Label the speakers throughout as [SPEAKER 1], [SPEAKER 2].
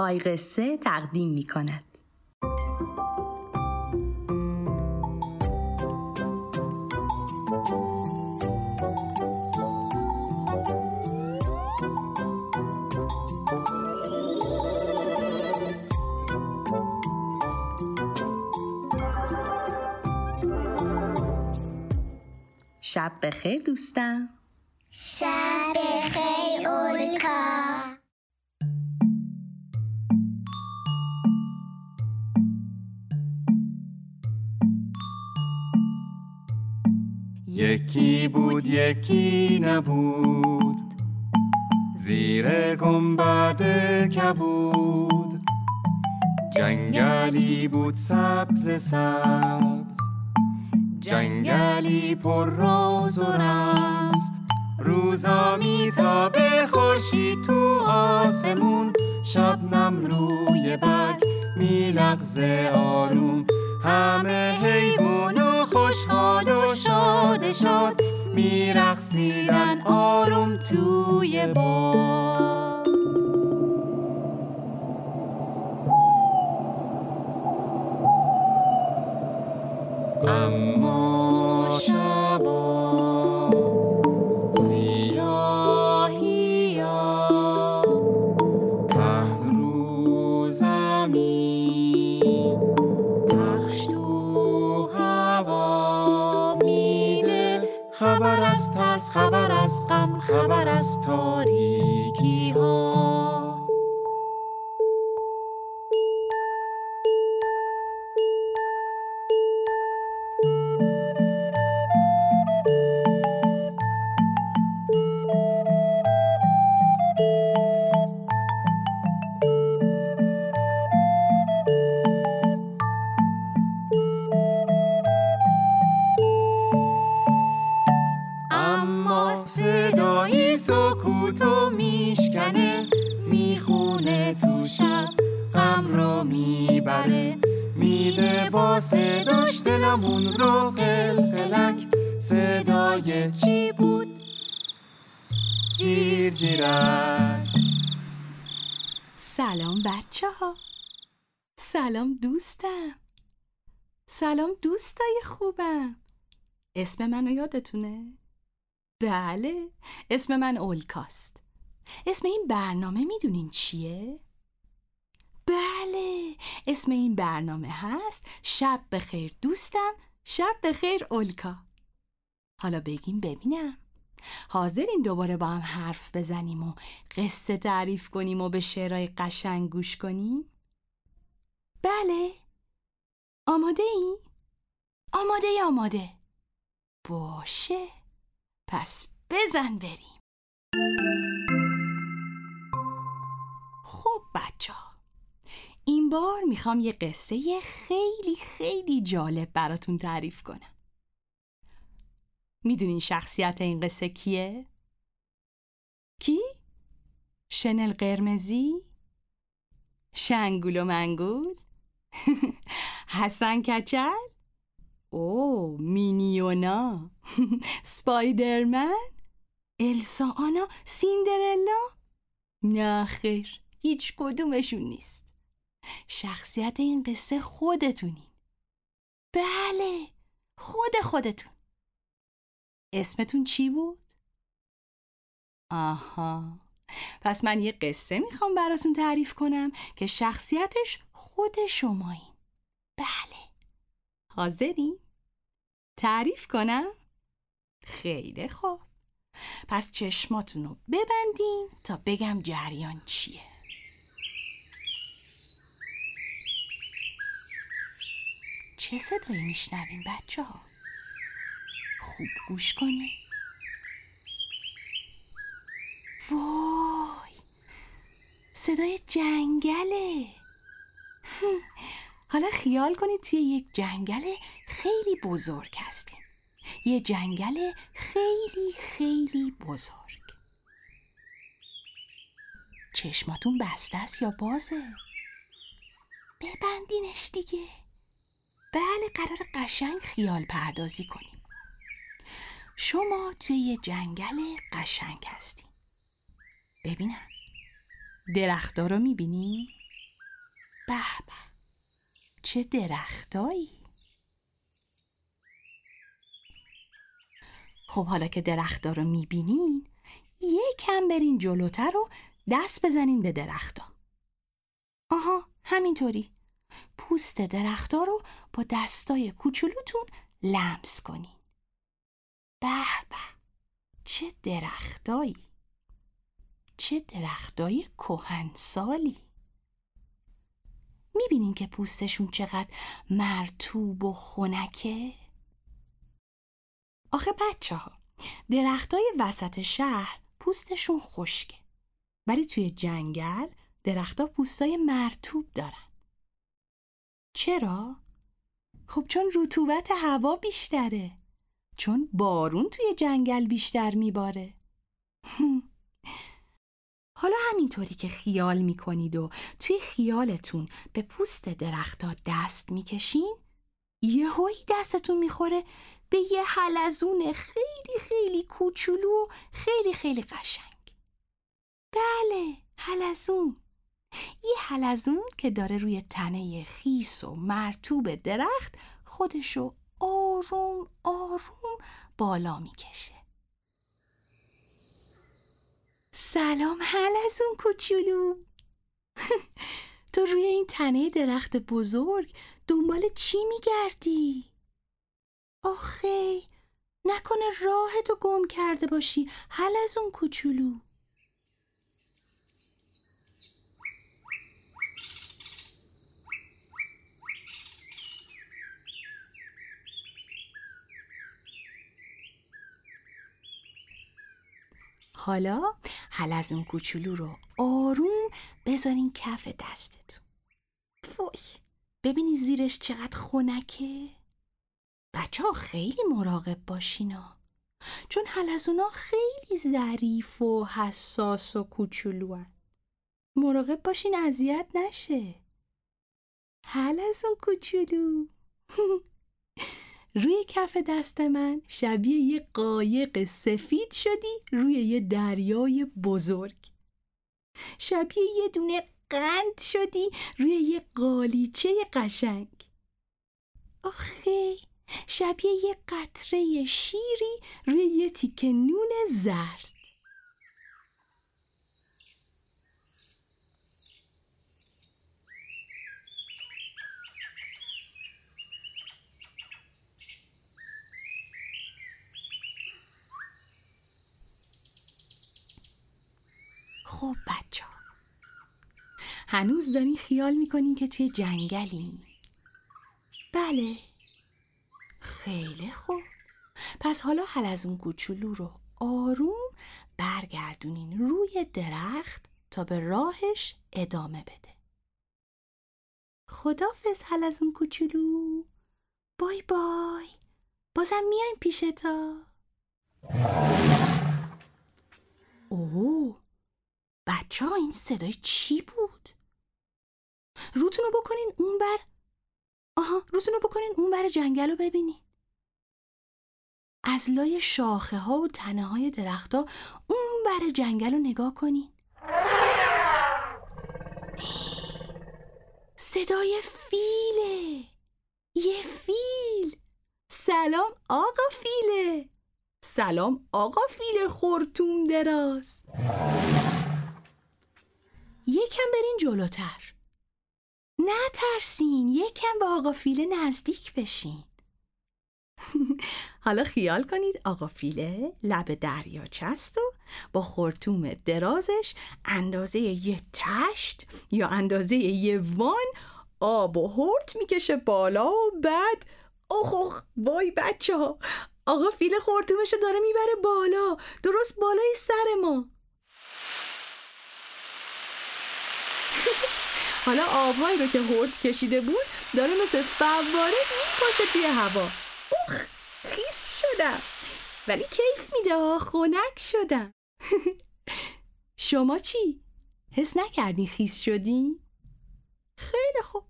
[SPEAKER 1] آی قصه تقدیم می کند. شب بخیر دوستم
[SPEAKER 2] شب بخیر اولکا
[SPEAKER 3] یکی بود یکی نبود. زیر گنبد کبود. جنگلی بود سبز سبز. جنگلی پر راز و رمز. روزا میتابه خورشید تو آسمون. شبنم روی برگ میلغزه آروم. همه حیوان خوشحال و شاد شاد میرقصیدن آروم توی باد. اما شبا خبر از ترس خبر از غم خبر از تاریکی ها.
[SPEAKER 1] سلام بچه ها سلام دوستم. سلام دوستای خوبم. اسم منو یادتونه؟ بله اسم من اولکاست. اسم این برنامه می‌دونین چیه؟ بله اسم این برنامه هست شب بخیر دوستم شب بخیر اولکا. حالا بگیم ببینم. حاضرین دوباره با هم حرف بزنیم و قصه تعریف کنیم و به شعرهای قشنگ گوش کنیم؟ بله. آماده ای؟ آماده ای آماده. باشه. پس بزن بریم. خب بچه این بار می‌خوام یه قصه خیلی خیلی جالب براتون تعریف کنم. می‌دونین شخصیت این قصه کیه؟ کی؟ شنل قرمزی؟ شنگول و منگول؟ حسن کچل؟ او مینیونا سپایدرمن السا آنا سیندرلا نه خیر هیچ کدومشون نیست شخصیت این قصه خودتونین بله خود خودتون اسمتون چی بود؟ آها پس من یه قصه می‌خوام براتون تعریف کنم که شخصیتش خود شمایین بله حاضرین؟ تعریف کنم؟ خیلی خوب پس چشماتون رو ببندین تا بگم جریان چیه چه صدایی میشنوین بچه ها؟ خوب گوش کنین وای صدای جنگله. حالا خیال کنید توی یک جنگل خیلی بزرگ هستیم. یه جنگل خیلی خیلی بزرگ. چشماتون بسته است یا بازه؟ ببندینش دیگه. بله قرار قشنگ خیال پردازی کنیم شما توی یه جنگل قشنگ هستیم ببینم. درختها رو می‌بینی؟ به به. چه درختایی؟ خب حالا که درختا رو می‌بینین یکم برین جلوتر و دست بزنین به درختا آها همینطوری. پوست درختا رو با دستای کوچولوتون لمس کنین. به به. چه درختایی. چه درختای کهنسالی. می‌بینین که پوستشون چقدر مرتوب و خنکه؟ آخه بچه ها درختای وسط شهر پوستشون خشکه. ولی توی جنگل درختها پوستای مرتوب دارن. چرا؟ خب چون رطوبت هوا بیشتره. چون بارون توی جنگل بیشتر میباره. حالا همینطوری که خیال می‌کنید و توی خیالتون به پوست درختها دست می‌کشین یهویی دستتون می‌خوره به یه حلزون خیلی خیلی کوچولو و خیلی خیلی قشنگ. بله حلزون. یه حلزون که داره روی تنه خیس و مرتوب درخت خودشو آروم آروم بالا می‌کشه. سلام حلزون کوچولو. تو روی این تنه درخت بزرگ دنبال چی میگردی؟ آخه نکنه راهتو گم کرده باشی حل از اون کوچولو. حالا حل از اون کوچولو رو آروم بذارین کف دستتون. وای ببینی زیرش چقدر خونکه بچه ها خیلی مراقب باشینا چون حلزونا خیلی ظریف و حساس و کوچولو مراقب باشین اذیت نشه. حلزون کوچولو. روی کف دست من شبیه یه قایق سفید شدی روی یه دریای بزرگ. شبیه یه دونه قند شدی روی یه قالیچه قشنگ. آخه شبیه یه قطره شیری روی یه تیکه نون زرد. خب بچه هنوز دارین خیال می‌کنین که توی جنگلین بله. خیلی خوب. پس حالا حل از اون کوچولو رو آروم برگردونین روی درخت تا به راهش ادامه بده. خدافز حل از اون کوچولو. بای بای. بازم میایم پیشتا اوه. بچه ها این صدای چی بود؟ روتونو بکنین اون بر. آها روتونو بکنین اون بر جنگل رو ببینین. از لای شاخه ها و تنه های درخت ها اون بر جنگل رو نگاه کنین. صدای فیله. یه فیل. سلام آقا فیله. سلام آقا فیل خورتوم دراز. یکم برین جلوتر. نه ترسین یکم به آقا فیله نزدیک بشین. حالا خیال کنید آقا فیله لب دریا است و با خورتوم درازش اندازه یه تشت یا اندازه یه وان آب و هرت می‌کشه بالا و بعد اوه اوه وای بچه ها آقا فیله خورتومش داره می‌بره بالا. درست بالای سر ما. حالا آبهایی رو که هرد کشیده بود داره مثل فواره میپاشه توی هوا. اوخ خیس شدم. ولی کیف میده خونک شدم. شما چی؟ حس نکردی خیس شدی؟ خیلی خوب.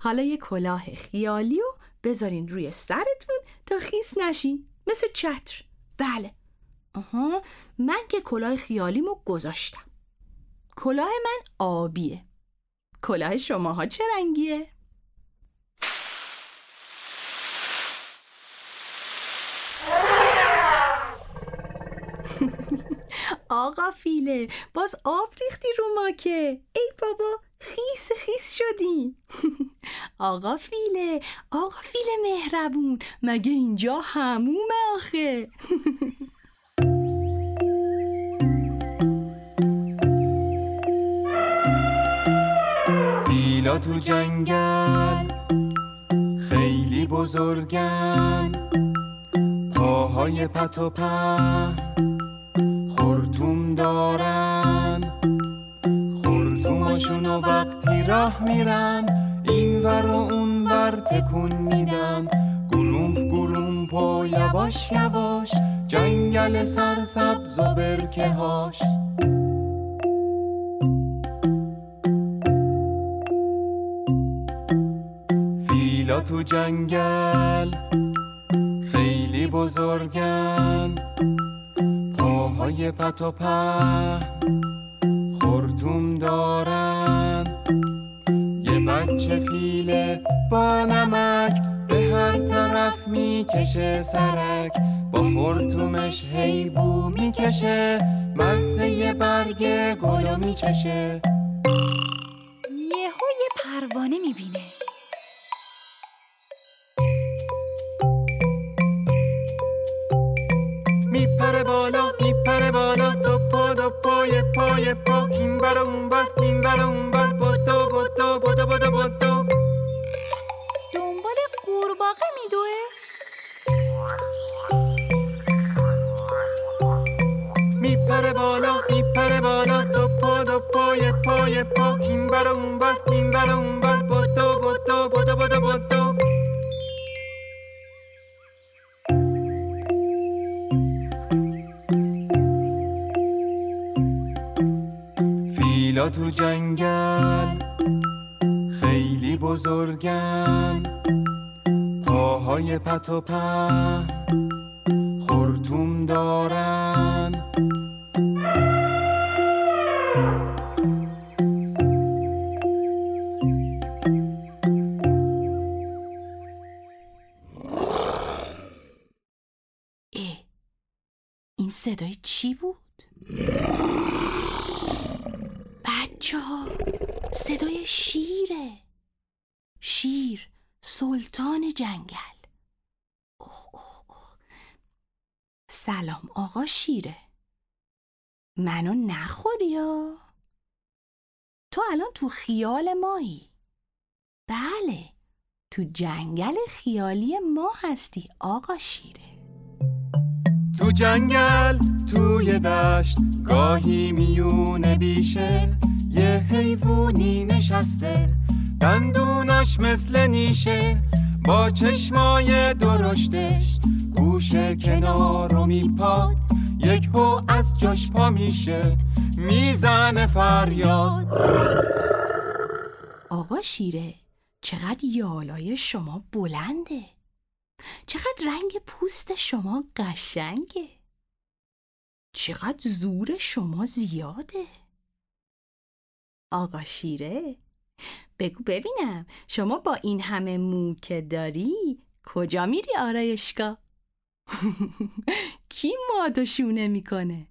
[SPEAKER 1] حالا یه کلاه خیالی رو بذارین روی سرتون تا خیس نشین مثل چتر. بله. آها من که کلاه خیالیمو گذاشتم. کلاه من آبیه. کلاه شماها چه رنگیه؟ آقا فیله باز آب ریختی رو ماکه. ای بابا خیس خیس شدی. آقا فیله آقا فیله مهربون مگه اینجا همومه آخه؟
[SPEAKER 3] تو جنگل. خیلی بزرگن. پاهای پت و په خورتوم دارن. خورتوماشونو وقتی راه میرن این ور و اون ور تکون میدن. گروم گروم پا یواش یواش جنگل سرسبز و برکه هاش تو جنگل. خیلی بزرگن. پاهای پت و په خورتوم دارن. یه بچه فیله با نمک به هر طرف می‌کشه سرک. با خورتومش هی بو می‌کشه مزه برگ گلو میچشه.
[SPEAKER 4] یهو یه پروانه می‌بینه
[SPEAKER 3] خیلی بزرگن پاهای پت و په خورتوم دارن
[SPEAKER 1] اه این صدای چی بود؟ بچه ها صدای شیره شیر سلطان جنگل اوه اوه اوه. سلام آقا شیره. منو نخوری یا؟ تو الان تو خیال مایی بله تو جنگل خیالی ما هستی آقا شیره.
[SPEAKER 3] تو جنگل توی دشت گاهی میونه بیشه. یه حیوونی نشسته دندوناش مثل نیشه. با چشمای درشتش گوش کنار رو میپاد یک هو از جاش پا میشه می‌زنه فریاد.
[SPEAKER 1] آقا شیره چقدر یالای شما بلنده؟ چقدر رنگ پوست شما قشنگه؟ چقدر زور شما زیاده؟ آقا شیره بگو ببینم شما با این همه مو که داری کجا میری آرایشگاه؟ کی موهاتو شونه می‌کنه؟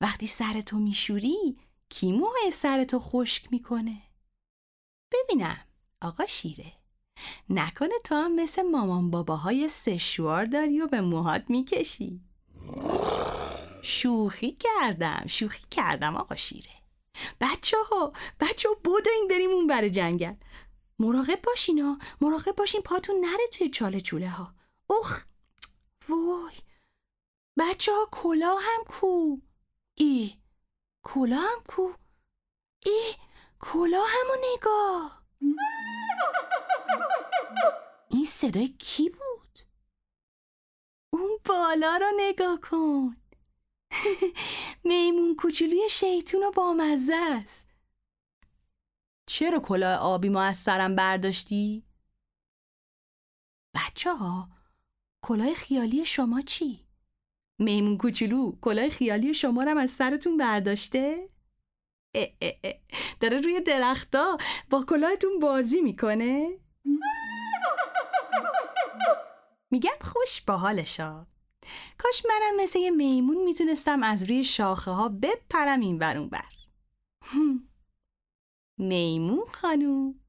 [SPEAKER 1] وقتی سرتو میشوری کی موهای سرتو خشک می‌کنه؟ ببینم آقا شیره. نکنه تو هم مثل مامان باباهای سشوار داری و به موهات می‌کشی. شوخی کردم شوخی کردم آقا شیره. بچه ها بچه ها این بریم اون بر جنگل. مراقب باشین ها مراقب باشین پاتون نره توی چاله چوله ها. اخ وای بچه ها کلا هم کو. ای کلا هم کو. ای کلا همو نگاه. این صدای کی بود؟ اون بالا رو نگاه کن. میمون کوچولوی شیطون و بامزه است. چرا کلاه آبی ما از سرم برداشتی؟ بچه ها کلاه خیالی شما چی؟ میمون کوچولو کلاه خیالی شما رو از سرتون برداشته؟ داره روی درختا با کلاهتون بازی می‌کنه؟ میگم خوش با حالشا. کاش منم مثل یه میمون می‌تونستم از روی شاخه ها بپرم این بر بر میمون خانوم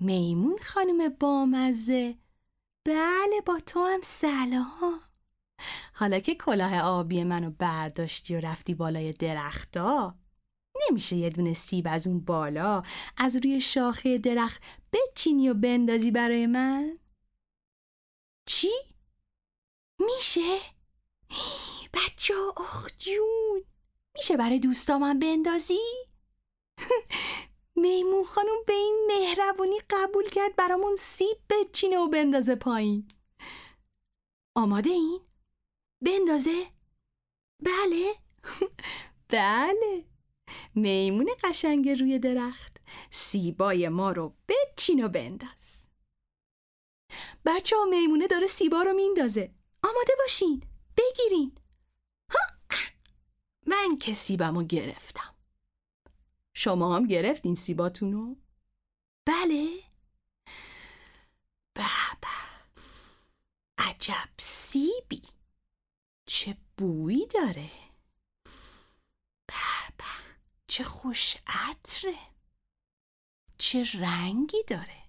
[SPEAKER 1] میمون خانوم بامزه. بله با تو هم سلام حالا که کلاه آبی منو برداشتی و رفتی بالای درختا نمیشه یه دونه سیب از اون بالا از روی شاخه درخت بچینی و بندازی برای من؟ چی؟ میشه؟ بچه آخ جون میشه برای دوستامم بندازی؟ میمون خانم به این مهربونی قبول کرد برامون سیب بچینه و بندازه پایین آماده این؟ بندازه؟ بله؟ بله میمون قشنگ روی درخت سیبای ما رو بچین و بنداز بچه ها میمونه داره سیبا رو میندازه آماده باشین بگیرین! من که سیبمو گرفتم شما هم گرفتین سیباتونو؟ بله. به عجب سیبی. چه بویی داره. به. چه خوش عطره. چه رنگی داره.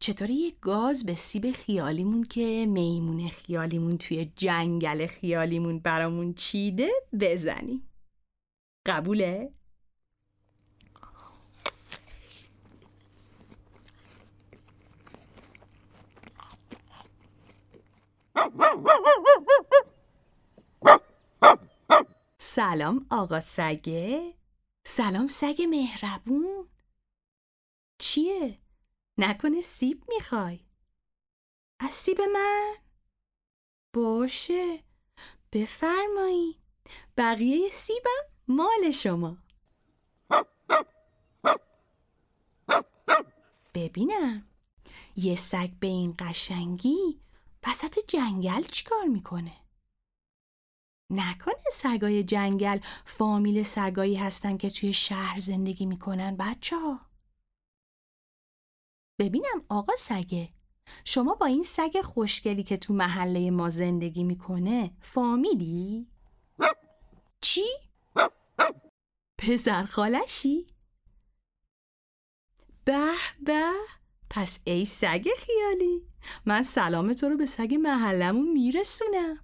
[SPEAKER 1] چطوری یه گاز به سیب خیالیمون که میمون خیالیمون توی جنگل خیالیمون برامون چیده بزنیم؟ قبوله؟ سلام آقا سگه سلام سگ مهربون چیه؟ نکنه سیب می‌خوای از سیب من؟ باشه بفرمایی بقیه سیبم مال شما ببینم یه سگ به این قشنگی وسط جنگل چیکار می‌کنه؟ نکنه سگای جنگل فامیل سگایی هستن که توی شهر زندگی می‌کنن بچه ها. ببینم آقا سگه شما با این سگ خوشگلی که تو محله ما زندگی می‌کنه فامیلی؟ چی؟ پسر خالشی؟ به به. پس ای سگ خیالی من سلام تو رو به سگ محلمون میرسونم.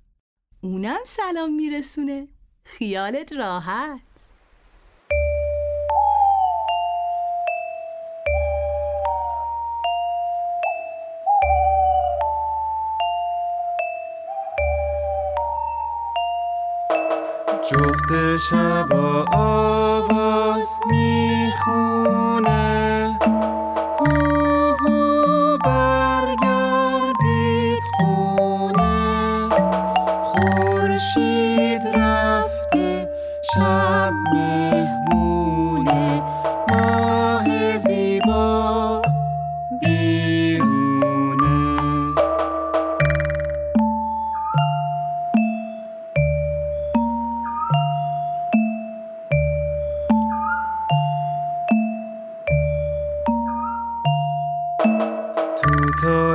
[SPEAKER 1] اونم سلام میرسونه. خیالت راحت.
[SPEAKER 3] شبا آواز می‌خونه.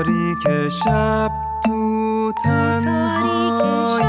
[SPEAKER 3] تاریک شب تو تنهایی.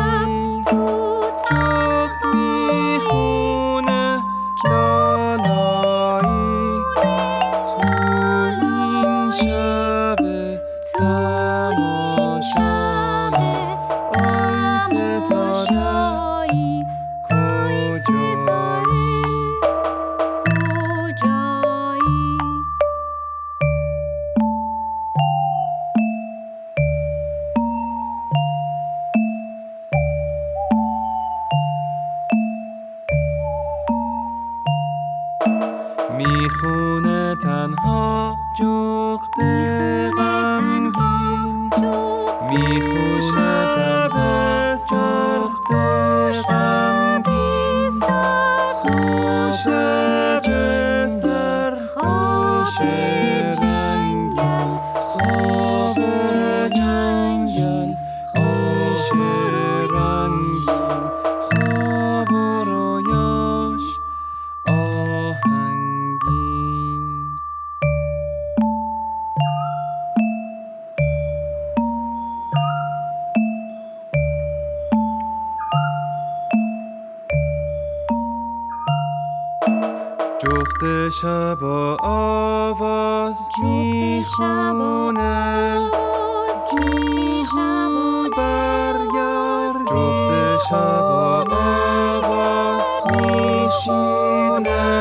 [SPEAKER 1] corner.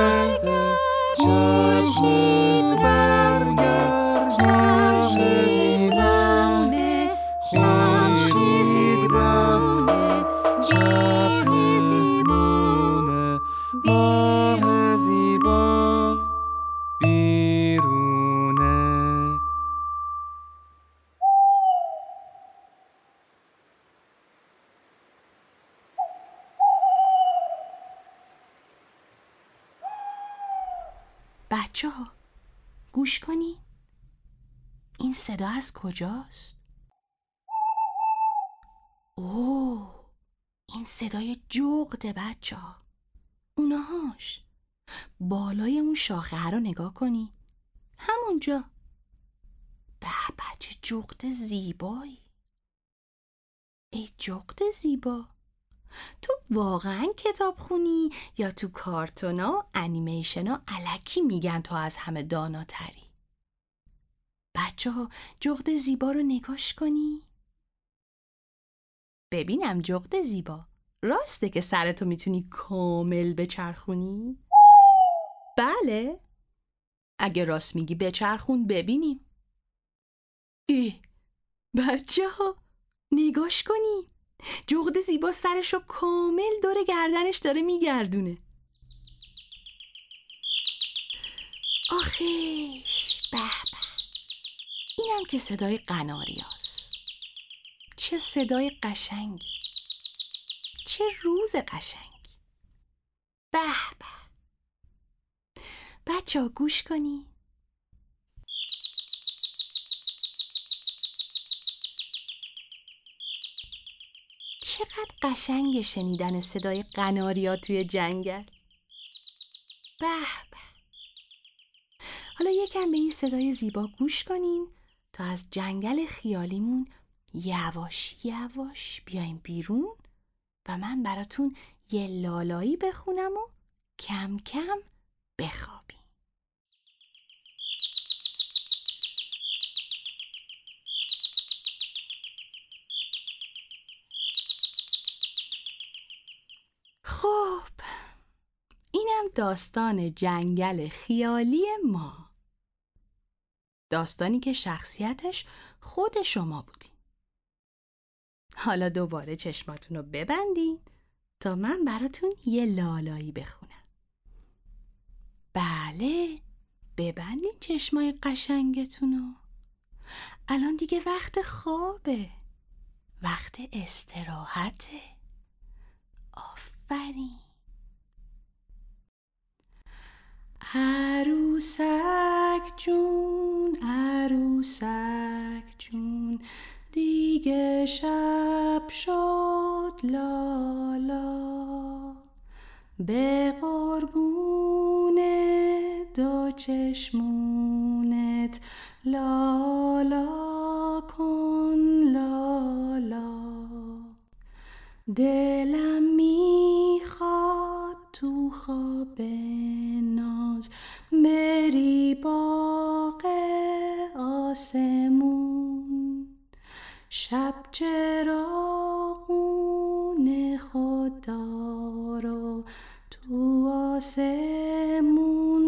[SPEAKER 1] صدا از کجاست؟ اوه این صدای جغده بچه ها. اونهاش بالای اون شاخه رو نگاه کنی. همونجا. به بچه جغد زیبایی. ای جغد زیبا تو واقعا کتاب خونی یا تو کارتونا انیمیشنا علکی میگن تو از همه داناتری؟ بچه ها جغد زیبا رو نگاش کنی؟ ببینم جغد زیبا. راسته که سرتو می‌تونی کامل بچرخونی؟ بله. اگه راست میگی بچرخون ببینیم. ای بچه ها نگاش کنی. جغد زیبا سرشو کامل دور گردنش داره میگردونه. آخیش به اینم که صدای قناریاست. چه صدای قشنگی. چه روز قشنگی. به به. بچه ها گوش کنی چقدر قشنگ شنیدن صدای قناریا توی جنگل. به به. حالا یکم به این صدای زیبا گوش کنین. از جنگل خیالیمون یواش یواش بیایم بیرون و من براتون یه لالایی بخونم و کم کم بخوابیم. خب اینم داستان جنگل خیالی ما. داستانی که شخصیتش خود شما بودین. حالا دوباره چشماتون رو ببندین تا من براتون یه لالایی بخونم. بله ببندین چشمای قشنگتون رو. الان دیگه وقت خوابه. وقت استراحته. آفرین. عروسک جون عروسک جون. دیگه شب شد لالا. به قربون دو چشمونت. لالا کن لالا. دلم می‌خواد تو خواب ناز بری باغ آسمون. شب چراغون خدا رو تو آسمون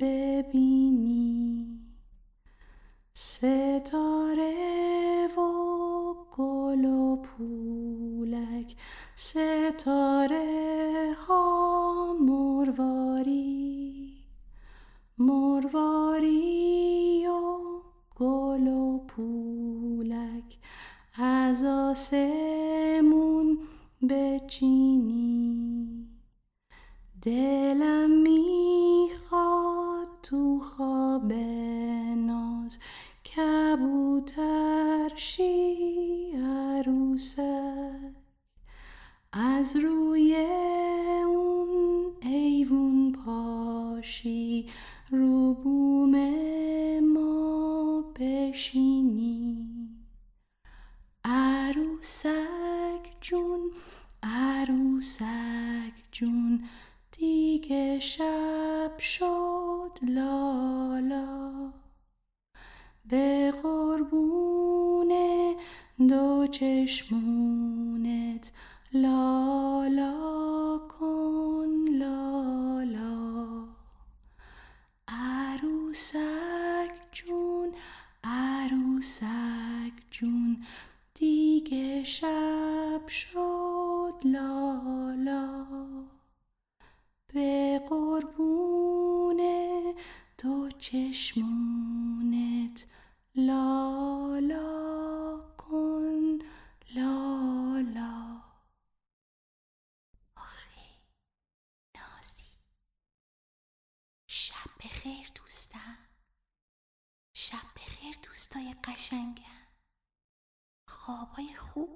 [SPEAKER 1] ببینی. ستاره و گل و پولک ستاره ها مرواری و گل و پولک از آسمون بچینی. دلم می‌خواد تو خواب ناز کبوتر شی عروسک. از روی چشمونت لالا کن لالا عروسک جون عروسک جون. دیگه شب شد لالا به قربون دو چشمونت. لالا کن لالا آخه نازی شب بخیر دوستم شب بخیر دوستای قشنگم خوابای خوب.